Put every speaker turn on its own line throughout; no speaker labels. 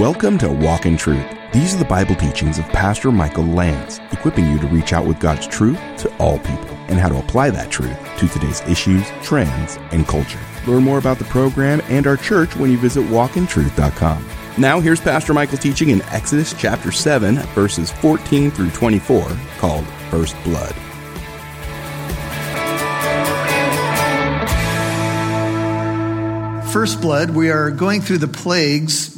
Welcome to Walk in Truth. These are the Bible teachings of Pastor Michael Lance, equipping you to reach out with God's truth to all people and how to apply that truth to today's issues, trends, and culture. Learn more about the program and our church when you visit walkintruth.com. Now, here's Pastor Michael teaching in Exodus chapter 7, verses 14 through 24, called First Blood.
First blood, we are going through the plagues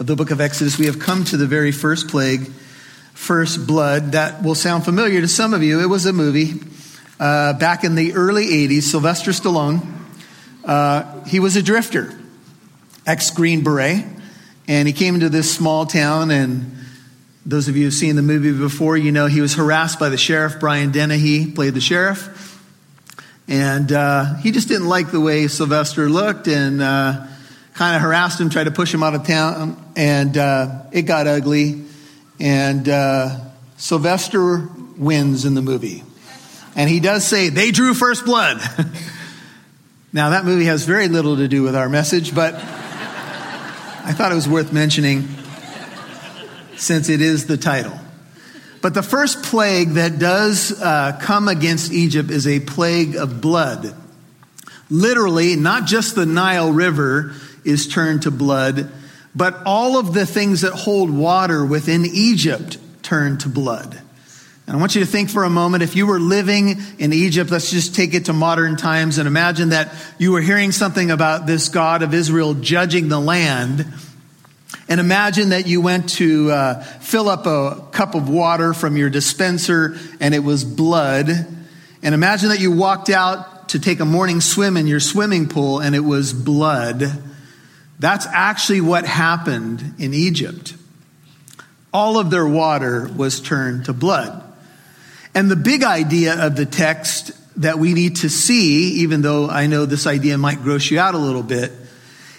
of the book of Exodus. We have come to the very first plague, first blood. That will sound familiar to some of you. It was a movie uh, back in the early 80s. Sylvester Stallone, uh, he was a drifter, ex Green Beret, and he came into this small town. And those of you who've seen the movie before, you know he was harassed by the sheriff. Brian Dennehy played the sheriff. And uh, he just didn't like the way Sylvester looked and uh, kind of harassed him, tried to push him out of town, and uh, it got ugly. And uh, Sylvester wins in the movie. And he does say, they drew first blood. now, that movie has very little to do with our message, but I thought it was worth mentioning since it is the title. But the first plague that does uh, come against Egypt is a plague of blood. Literally, not just the Nile River is turned to blood, but all of the things that hold water within Egypt turn to blood. And I want you to think for a moment if you were living in Egypt, let's just take it to modern times and imagine that you were hearing something about this God of Israel judging the land and imagine that you went to uh, fill up a cup of water from your dispenser and it was blood. And imagine that you walked out to take a morning swim in your swimming pool and it was blood. That's actually what happened in Egypt. All of their water was turned to blood. And the big idea of the text that we need to see, even though I know this idea might gross you out a little bit,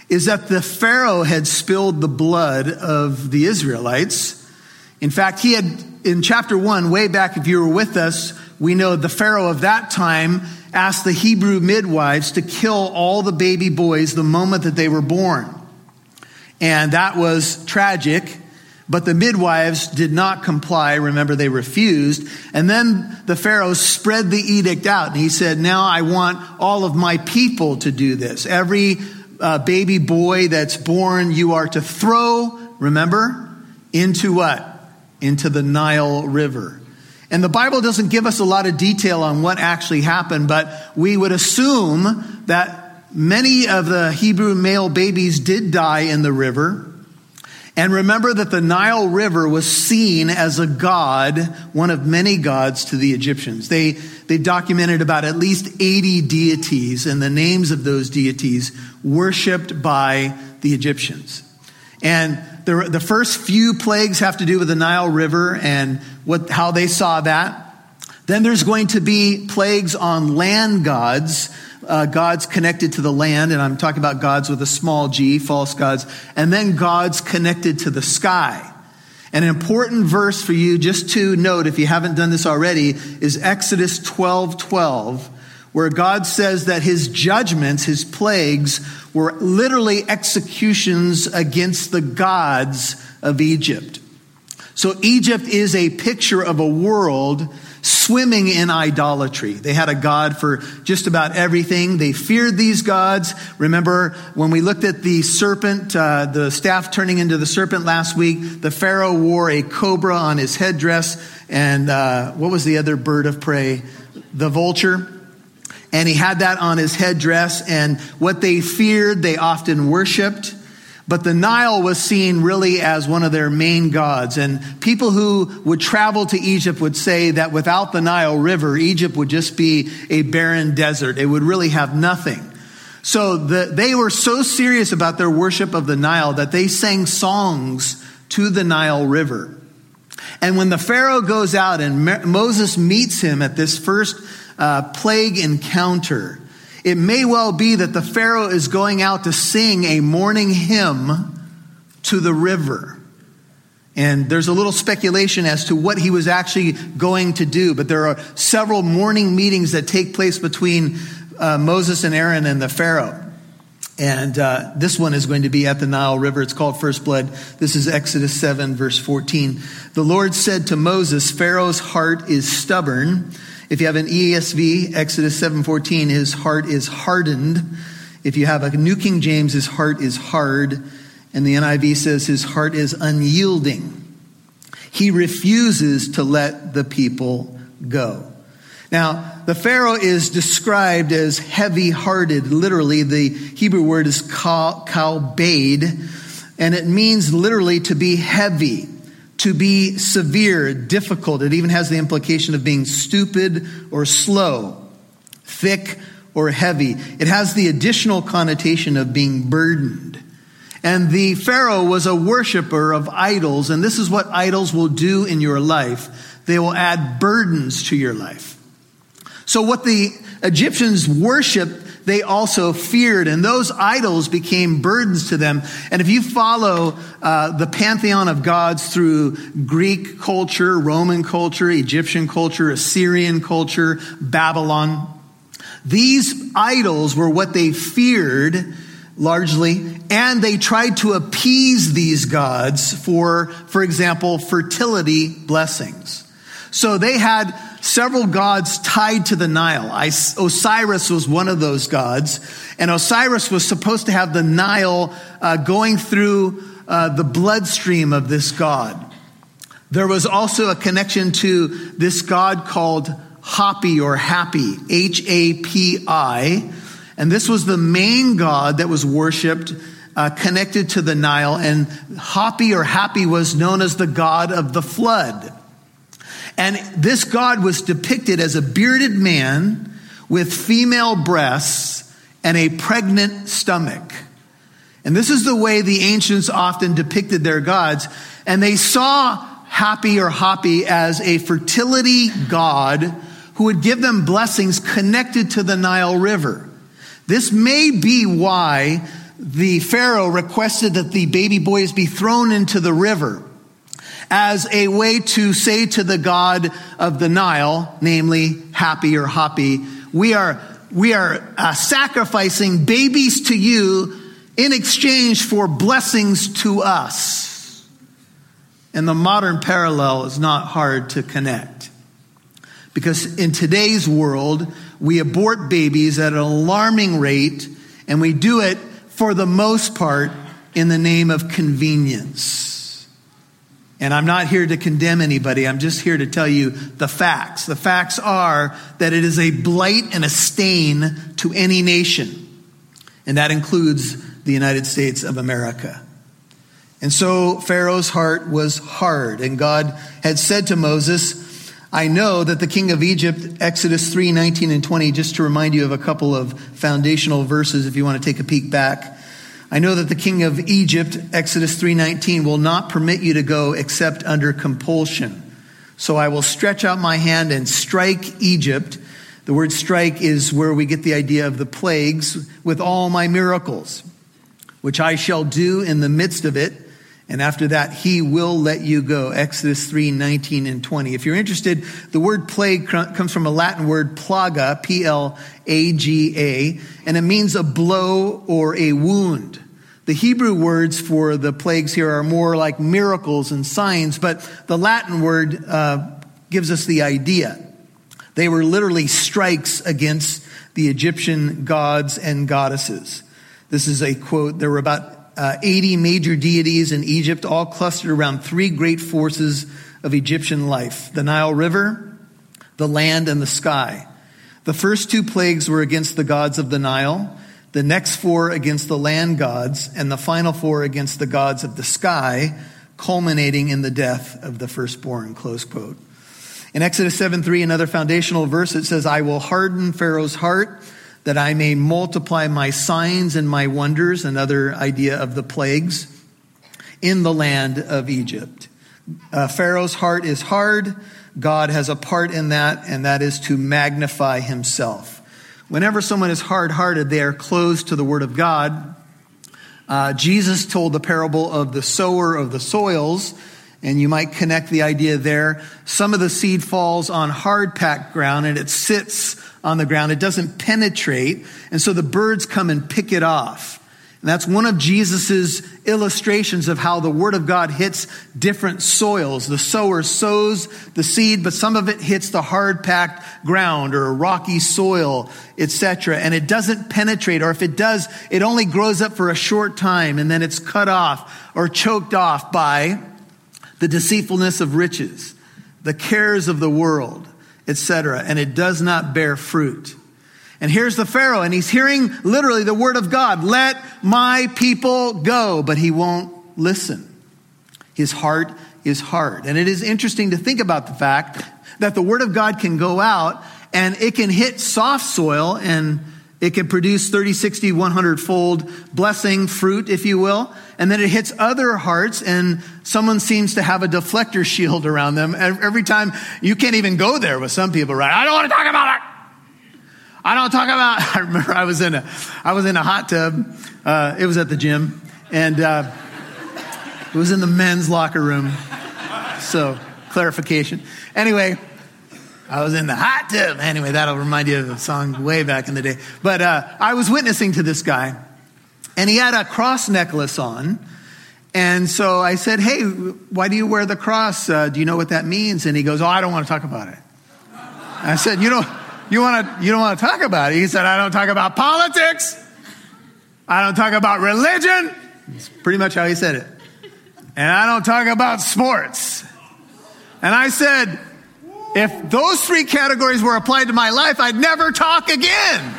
is that the Pharaoh had spilled the blood of the Israelites. In fact, he had, in chapter one, way back, if you were with us, we know the Pharaoh of that time asked the Hebrew midwives to kill all the baby boys the moment that they were born. And that was tragic. But the midwives did not comply. Remember, they refused. And then the Pharaoh spread the edict out and he said, Now I want all of my people to do this. Every uh, baby boy that's born, you are to throw, remember, into what? Into the Nile River. And the Bible doesn't give us a lot of detail on what actually happened, but we would assume that many of the Hebrew male babies did die in the river. And remember that the Nile River was seen as a god, one of many gods to the Egyptians. They, they documented about at least 80 deities and the names of those deities worshiped by the Egyptians. And the, the first few plagues have to do with the Nile River and what, how they saw that. Then there's going to be plagues on land gods uh, gods connected to the land, and I'm talking about gods with a small g, false gods, and then gods connected to the sky. An important verse for you just to note, if you haven't done this already, is Exodus 12 12, where God says that his judgments, his plagues, were literally executions against the gods of Egypt. So Egypt is a picture of a world swimming in idolatry. They had a God for just about everything. They feared these gods. Remember when we looked at the serpent, uh, the staff turning into the serpent last week, the Pharaoh wore a cobra on his headdress. And uh, what was the other bird of prey? The vulture. And he had that on his headdress. And what they feared, they often worshiped. But the Nile was seen really as one of their main gods. And people who would travel to Egypt would say that without the Nile River, Egypt would just be a barren desert. It would really have nothing. So the, they were so serious about their worship of the Nile that they sang songs to the Nile River. And when the Pharaoh goes out and Moses meets him at this first uh, plague encounter, it may well be that the Pharaoh is going out to sing a morning hymn to the river. And there's a little speculation as to what he was actually going to do, but there are several morning meetings that take place between uh, Moses and Aaron and the Pharaoh. And uh, this one is going to be at the Nile River. It's called First Blood. This is Exodus 7, verse 14. The Lord said to Moses, Pharaoh's heart is stubborn. If you have an ESV, Exodus 7:14, his heart is hardened. If you have a New King James, his heart is hard. And the NIV says his heart is unyielding. He refuses to let the people go. Now, the Pharaoh is described as heavy hearted. Literally, the Hebrew word is kalbade, and it means literally to be heavy, to be severe, difficult. It even has the implication of being stupid or slow, thick or heavy. It has the additional connotation of being burdened. And the Pharaoh was a worshiper of idols, and this is what idols will do in your life. They will add burdens to your life. So what the Egyptians worshiped, they also feared, and those idols became burdens to them. And if you follow uh, the pantheon of gods through Greek culture, Roman culture, Egyptian culture, Assyrian culture, Babylon, these idols were what they feared largely, and they tried to appease these gods for, for example, fertility blessings. So they had several gods tied to the Nile. Osiris was one of those gods, and Osiris was supposed to have the Nile uh, going through uh, the bloodstream of this god. There was also a connection to this god called Hapi or Happy, H A P I, and this was the main god that was worshipped uh, connected to the Nile. And Hapi or Happy was known as the god of the flood. And this god was depicted as a bearded man with female breasts and a pregnant stomach. And this is the way the ancients often depicted their gods. And they saw Happy or Happy as a fertility god who would give them blessings connected to the Nile River. This may be why the Pharaoh requested that the baby boys be thrown into the river as a way to say to the God of the Nile, namely Happy or Happy, we are, we are uh, sacrificing babies to you in exchange for blessings to us. And the modern parallel is not hard to connect. Because in today's world, we abort babies at an alarming rate, and we do it for the most part in the name of convenience. And I'm not here to condemn anybody. I'm just here to tell you the facts. The facts are that it is a blight and a stain to any nation. And that includes the United States of America. And so Pharaoh's heart was hard. And God had said to Moses, I know that the king of Egypt, Exodus 3 19 and 20, just to remind you of a couple of foundational verses if you want to take a peek back. I know that the king of Egypt, Exodus 3:19, will not permit you to go except under compulsion. So I will stretch out my hand and strike Egypt. The word strike is where we get the idea of the plagues with all my miracles, which I shall do in the midst of it and after that, he will let you go. Exodus 3, 19 and 20. If you're interested, the word plague comes from a Latin word plaga, P-L-A-G-A, and it means a blow or a wound. The Hebrew words for the plagues here are more like miracles and signs, but the Latin word uh, gives us the idea. They were literally strikes against the Egyptian gods and goddesses. This is a quote. There were about uh, 80 major deities in Egypt, all clustered around three great forces of Egyptian life the Nile River, the land, and the sky. The first two plagues were against the gods of the Nile, the next four against the land gods, and the final four against the gods of the sky, culminating in the death of the firstborn. Close quote. In Exodus 7 3, another foundational verse, it says, I will harden Pharaoh's heart that I may multiply my signs and my wonders, another idea of the plagues, in the land of Egypt. Uh, Pharaoh's heart is hard. God has a part in that, and that is to magnify himself. Whenever someone is hard hearted, they are closed to the word of God. Uh, Jesus told the parable of the sower of the soils, and you might connect the idea there. Some of the seed falls on hard packed ground and it sits on the ground. It doesn't penetrate. And so the birds come and pick it off. And that's one of Jesus's illustrations of how the Word of God hits different soils. The sower sows the seed, but some of it hits the hard packed ground or rocky soil, etc. And it doesn't penetrate, or if it does, it only grows up for a short time and then it's cut off or choked off by the deceitfulness of riches, the cares of the world, etc. And it does not bear fruit. And here's the Pharaoh, and he's hearing literally the word of God let my people go, but he won't listen. His heart is hard. And it is interesting to think about the fact that the word of God can go out and it can hit soft soil and it can produce 30, 60, 100 fold blessing, fruit, if you will. And then it hits other hearts and someone seems to have a deflector shield around them. Every time you can't even go there with some people, right? I don't want to talk about it. I don't talk about. I remember I was in a, I was in a hot tub. Uh, it was at the gym, and uh, it was in the men's locker room. So clarification. Anyway, I was in the hot tub. Anyway, that'll remind you of a song way back in the day. But uh, I was witnessing to this guy, and he had a cross necklace on. And so I said, Hey, why do you wear the cross? Uh, do you know what that means? And he goes, Oh, I don't want to talk about it. I said, You you, wanna, you don't want to talk about it. He said, I don't talk about politics. I don't talk about religion. That's pretty much how he said it. And I don't talk about sports. And I said, if those three categories were applied to my life, I'd never talk again.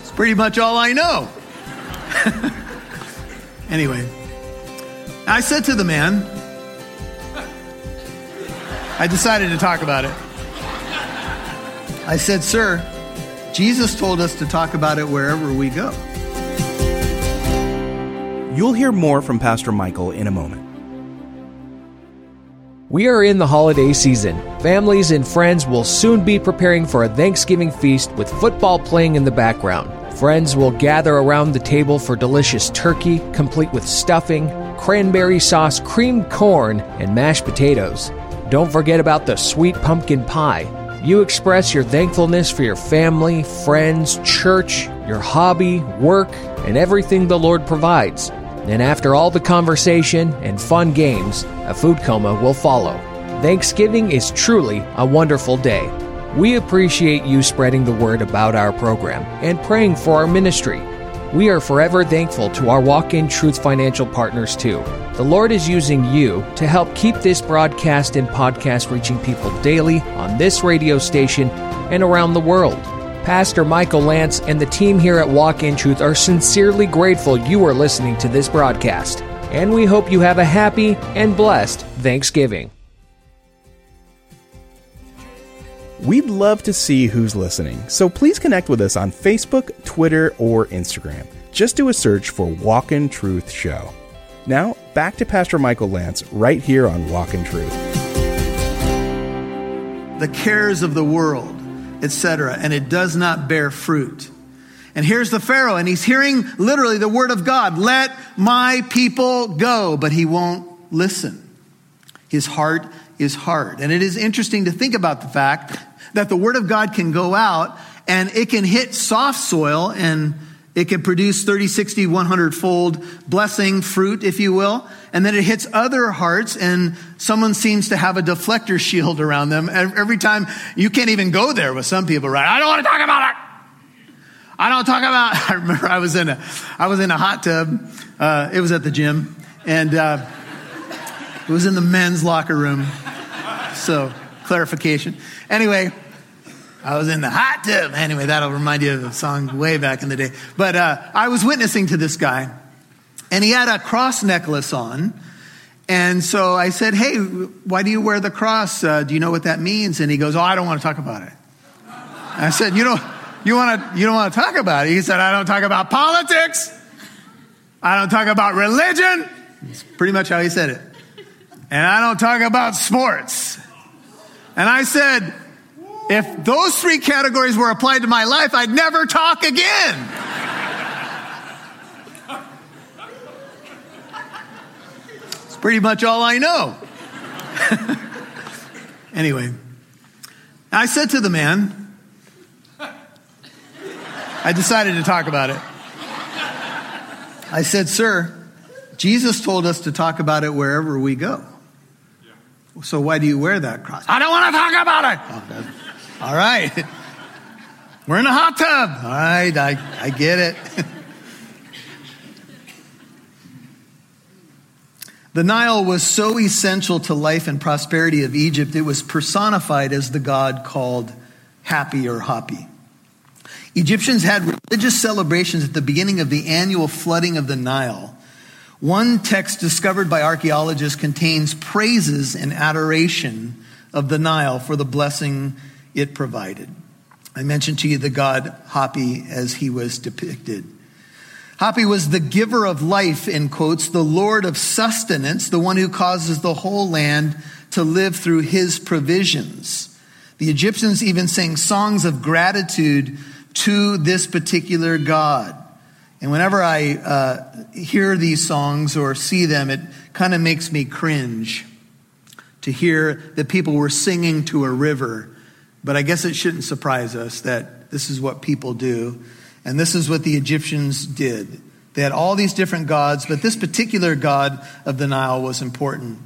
It's pretty much all I know. anyway, I said to the man, I decided to talk about it. I said, Sir, Jesus told us to talk about it wherever we go.
You'll hear more from Pastor Michael in a moment.
We are in the holiday season. Families and friends will soon be preparing for a Thanksgiving feast with football playing in the background. Friends will gather around the table for delicious turkey, complete with stuffing, cranberry sauce, creamed corn, and mashed potatoes. Don't forget about the sweet pumpkin pie. You express your thankfulness for your family, friends, church, your hobby, work, and everything the Lord provides. And after all the conversation and fun games, a food coma will follow. Thanksgiving is truly a wonderful day. We appreciate you spreading the word about our program and praying for our ministry. We are forever thankful to our Walk in Truth financial partners, too. The Lord is using you to help keep this broadcast and podcast reaching people daily on this radio station and around the world. Pastor Michael Lance and the team here at Walk in Truth are sincerely grateful you are listening to this broadcast, and we hope you have a happy and blessed Thanksgiving.
We'd love to see who's listening, so please connect with us on Facebook, Twitter, or Instagram. Just do a search for Walk in Truth Show. Now, back to Pastor Michael Lance right here on Walk in Truth.
The cares of the world, etc., and it does not bear fruit. And here's the Pharaoh, and he's hearing literally the word of God let my people go, but he won't listen. His heart is hard. And it is interesting to think about the fact that the word of God can go out and it can hit soft soil and it can produce 30, 60, 100 fold blessing, fruit, if you will. And then it hits other hearts and someone seems to have a deflector shield around them. Every time you can't even go there with some people, right? I don't want to talk about it. I don't talk about, I remember I was in a, I was in a hot tub. Uh, it was at the gym and, uh, it was in the men's locker room. So clarification. Anyway, I was in the hot tub. Anyway, that'll remind you of a song way back in the day. But uh, I was witnessing to this guy, and he had a cross necklace on. And so I said, Hey, why do you wear the cross? Uh, do you know what that means? And he goes, Oh, I don't want to talk about it. I said, You don't, you, wanna, you don't want to talk about it? He said, I don't talk about politics. I don't talk about religion. That's pretty much how he said it. And I don't talk about sports. And I said, if those three categories were applied to my life, I'd never talk again. it's pretty much all I know. anyway, I said to the man, I decided to talk about it. I said, Sir, Jesus told us to talk about it wherever we go. So why do you wear that cross? I don't want to talk about it. Oh, all right. We're in a hot tub. All right, I, I get it. the Nile was so essential to life and prosperity of Egypt, it was personified as the god called Happy or Hapi. Egyptians had religious celebrations at the beginning of the annual flooding of the Nile. One text discovered by archaeologists contains praises and adoration of the Nile for the blessing it provided. I mentioned to you the god Hapi as he was depicted. Hapi was the giver of life, in quotes, the Lord of sustenance, the one who causes the whole land to live through his provisions. The Egyptians even sang songs of gratitude to this particular God. And whenever I uh, hear these songs or see them, it kind of makes me cringe to hear that people were singing to a river. But I guess it shouldn't surprise us that this is what people do. And this is what the Egyptians did. They had all these different gods, but this particular god of the Nile was important.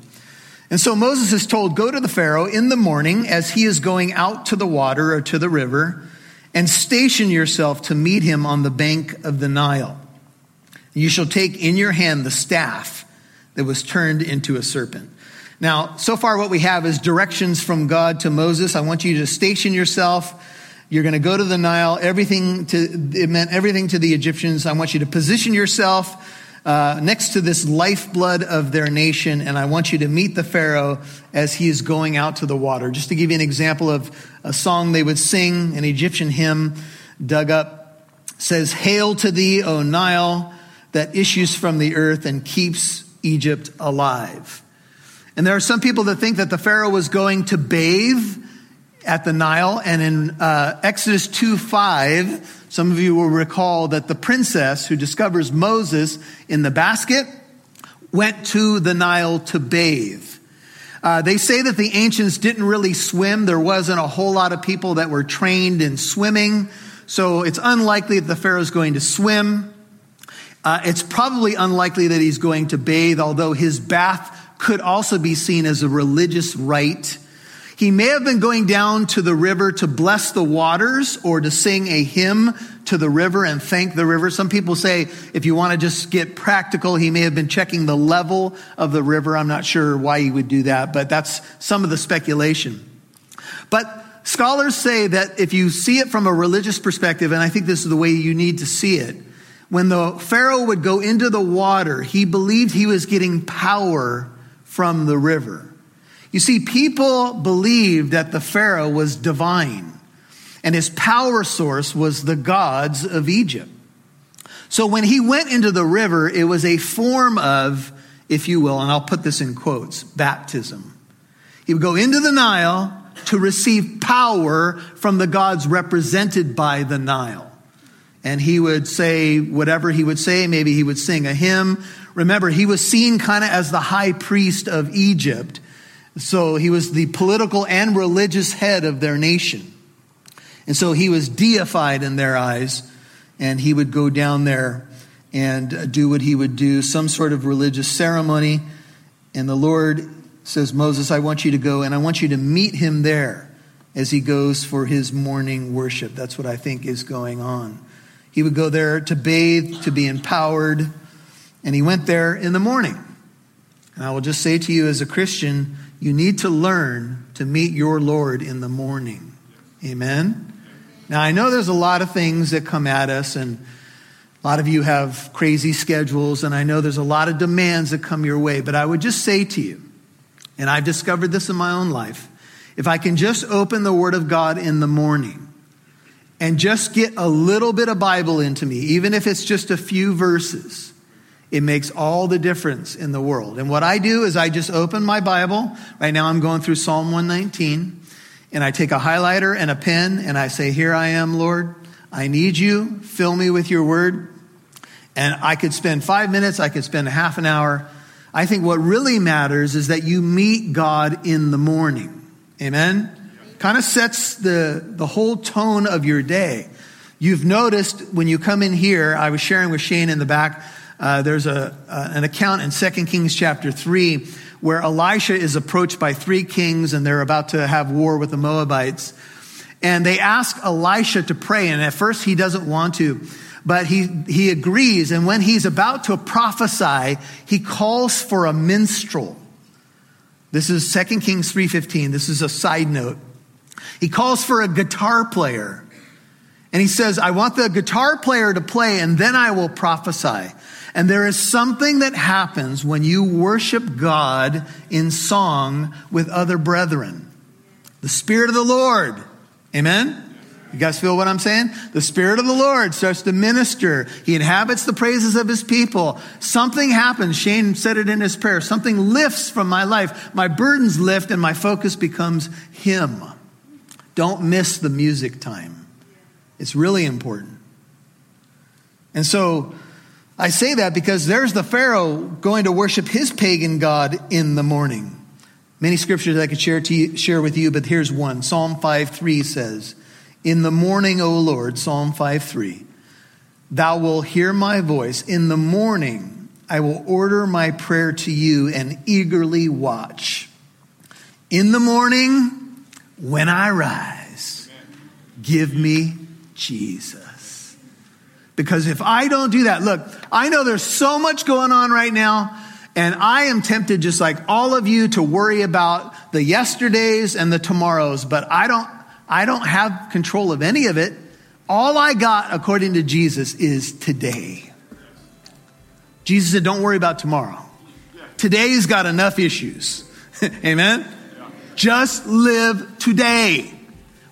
And so Moses is told, Go to the Pharaoh in the morning as he is going out to the water or to the river and station yourself to meet him on the bank of the Nile. You shall take in your hand the staff that was turned into a serpent. Now, so far what we have is directions from God to Moses. I want you to station yourself. You're going to go to the Nile. Everything to, it meant everything to the Egyptians. I want you to position yourself uh, next to this lifeblood of their nation, and I want you to meet the Pharaoh as he is going out to the water. Just to give you an example of a song they would sing, an Egyptian hymn dug up says, Hail to thee, O Nile, that issues from the earth and keeps Egypt alive. And there are some people that think that the Pharaoh was going to bathe at the Nile, and in uh, Exodus 2 5, some of you will recall that the princess who discovers Moses in the basket went to the Nile to bathe. Uh, they say that the ancients didn't really swim. There wasn't a whole lot of people that were trained in swimming. So it's unlikely that the Pharaoh's going to swim. Uh, it's probably unlikely that he's going to bathe, although his bath could also be seen as a religious rite. He may have been going down to the river to bless the waters or to sing a hymn to the river and thank the river. Some people say if you want to just get practical, he may have been checking the level of the river. I'm not sure why he would do that, but that's some of the speculation. But scholars say that if you see it from a religious perspective, and I think this is the way you need to see it, when the Pharaoh would go into the water, he believed he was getting power from the river. You see, people believed that the Pharaoh was divine and his power source was the gods of Egypt. So when he went into the river, it was a form of, if you will, and I'll put this in quotes, baptism. He would go into the Nile to receive power from the gods represented by the Nile. And he would say whatever he would say. Maybe he would sing a hymn. Remember, he was seen kind of as the high priest of Egypt. So he was the political and religious head of their nation. And so he was deified in their eyes, and he would go down there and do what he would do, some sort of religious ceremony. And the Lord says, Moses, I want you to go, and I want you to meet him there as he goes for his morning worship. That's what I think is going on. He would go there to bathe, to be empowered, and he went there in the morning. And I will just say to you as a Christian, you need to learn to meet your Lord in the morning. Amen? Now, I know there's a lot of things that come at us, and a lot of you have crazy schedules, and I know there's a lot of demands that come your way, but I would just say to you, and I've discovered this in my own life, if I can just open the Word of God in the morning and just get a little bit of Bible into me, even if it's just a few verses, it makes all the difference in the world. And what I do is I just open my Bible. Right now I'm going through Psalm 119 and I take a highlighter and a pen and I say, Here I am, Lord. I need you. Fill me with your word. And I could spend five minutes, I could spend half an hour. I think what really matters is that you meet God in the morning. Amen? Kind of sets the, the whole tone of your day. You've noticed when you come in here, I was sharing with Shane in the back, uh, there's a, uh, an account in 2 Kings chapter 3 where Elisha is approached by three kings and they're about to have war with the Moabites. And they ask Elisha to pray. And at first he doesn't want to, but he, he agrees. And when he's about to prophesy, he calls for a minstrel. This is 2 Kings 3.15. This is a side note. He calls for a guitar player. And he says, I want the guitar player to play and then I will prophesy. And there is something that happens when you worship God in song with other brethren. The Spirit of the Lord. Amen? You guys feel what I'm saying? The Spirit of the Lord starts to minister. He inhabits the praises of His people. Something happens. Shane said it in his prayer. Something lifts from my life. My burdens lift and my focus becomes Him. Don't miss the music time. It's really important. And so I say that because there's the Pharaoh going to worship his pagan God in the morning. Many scriptures I could share, to you, share with you, but here's one. Psalm 5 3 says, In the morning, O Lord, Psalm 5 3, thou wilt hear my voice. In the morning, I will order my prayer to you and eagerly watch. In the morning, when I rise, give me Jesus. Because if I don't do that, look, I know there's so much going on right now, and I am tempted, just like all of you, to worry about the yesterdays and the tomorrows, but I don't, I don't have control of any of it. All I got, according to Jesus, is today. Jesus said, Don't worry about tomorrow. Today's got enough issues. Amen? Just live today.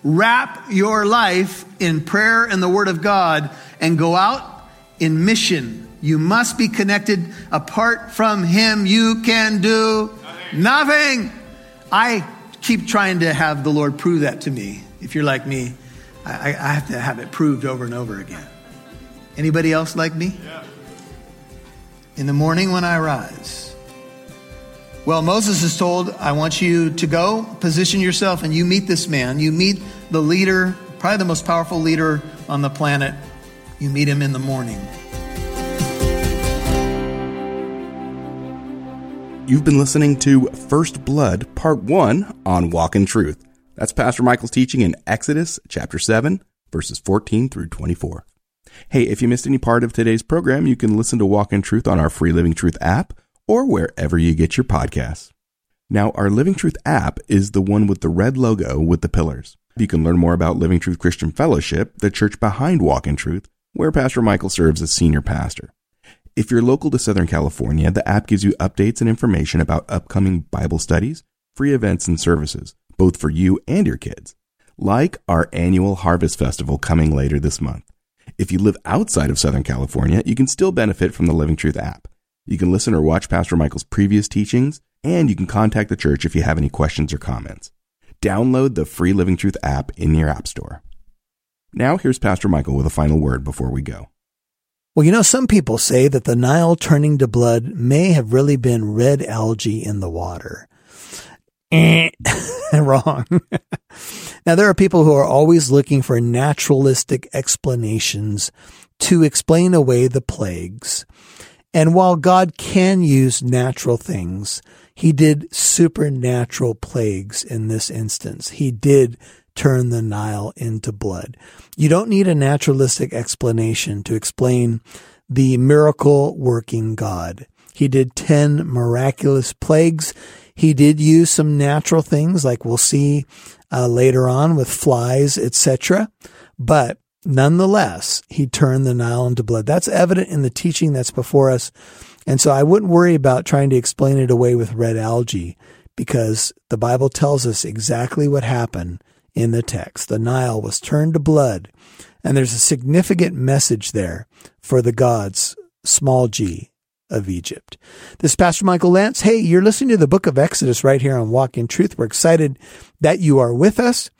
Wrap your life in prayer and the Word of God and go out in mission. You must be connected. Apart from Him, you can do nothing. I keep trying to have the Lord prove that to me. If you're like me, I, I have to have it proved over and over again. Anybody else like me? Yeah. In the morning when I rise, well, Moses is told, I want you to go, position yourself, and you meet this man. You meet the leader, probably the most powerful leader on the planet. You meet him in the morning.
You've been listening to First Blood, Part 1 on Walk in Truth. That's Pastor Michael's teaching in Exodus chapter 7, verses 14 through 24. Hey, if you missed any part of today's program, you can listen to Walk in Truth on our free Living Truth app or wherever you get your podcasts. Now, our Living Truth app is the one with the red logo with the pillars. You can learn more about Living Truth Christian Fellowship, the church behind Walk in Truth, where Pastor Michael serves as senior pastor. If you're local to Southern California, the app gives you updates and information about upcoming Bible studies, free events, and services, both for you and your kids, like our annual Harvest Festival coming later this month. If you live outside of Southern California, you can still benefit from the Living Truth app. You can listen or watch Pastor Michael's previous teachings, and you can contact the church if you have any questions or comments. Download the free Living Truth app in your App Store. Now, here's Pastor Michael with a final word before we go.
Well, you know, some people say that the Nile turning to blood may have really been red algae in the water. Eh, wrong. now, there are people who are always looking for naturalistic explanations to explain away the plagues. And while God can use natural things, he did supernatural plagues in this instance. He did turn the Nile into blood. You don't need a naturalistic explanation to explain the miracle working God. He did 10 miraculous plagues. He did use some natural things like we'll see uh, later on with flies, etc. But Nonetheless, he turned the Nile into blood. That's evident in the teaching that's before us. And so I wouldn't worry about trying to explain it away with red algae because the Bible tells us exactly what happened in the text. The Nile was turned to blood. And there's a significant message there for the gods, small g, of Egypt. This is Pastor Michael Lance. Hey, you're listening to the book of Exodus right here on Walk in Truth. We're excited that you are with us.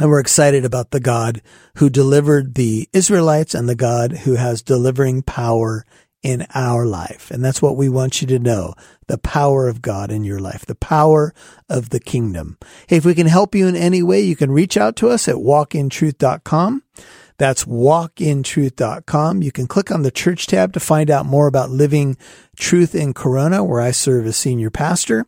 And we're excited about the God who delivered the Israelites and the God who has delivering power in our life. And that's what we want you to know. The power of God in your life, the power of the kingdom. Hey, if we can help you in any way, you can reach out to us at walkintruth.com. That's walkintruth.com. You can click on the church tab to find out more about living truth in Corona, where I serve as senior pastor.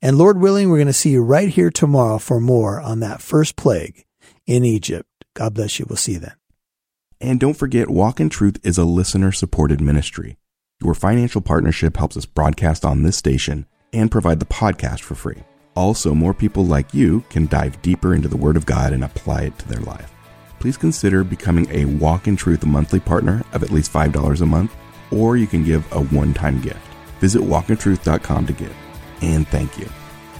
And Lord willing, we're going to see you right here tomorrow for more on that first plague in Egypt. God bless you. We'll see you then.
And don't forget, Walk in Truth is a listener supported ministry. Your financial partnership helps us broadcast on this station and provide the podcast for free. Also, more people like you can dive deeper into the Word of God and apply it to their life. Please consider becoming a Walk in Truth monthly partner of at least $5 a month, or you can give a one time gift. Visit walkintruth.com to give. And thank you.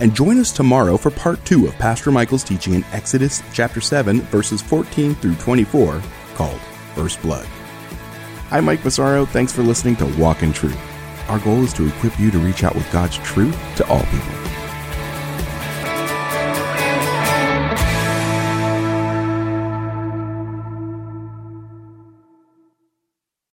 And join us tomorrow for part two of Pastor Michael's teaching in Exodus chapter 7, verses 14 through 24, called First Blood. I'm Mike Massaro. Thanks for listening to Walk in Truth. Our goal is to equip you to reach out with God's truth to all people.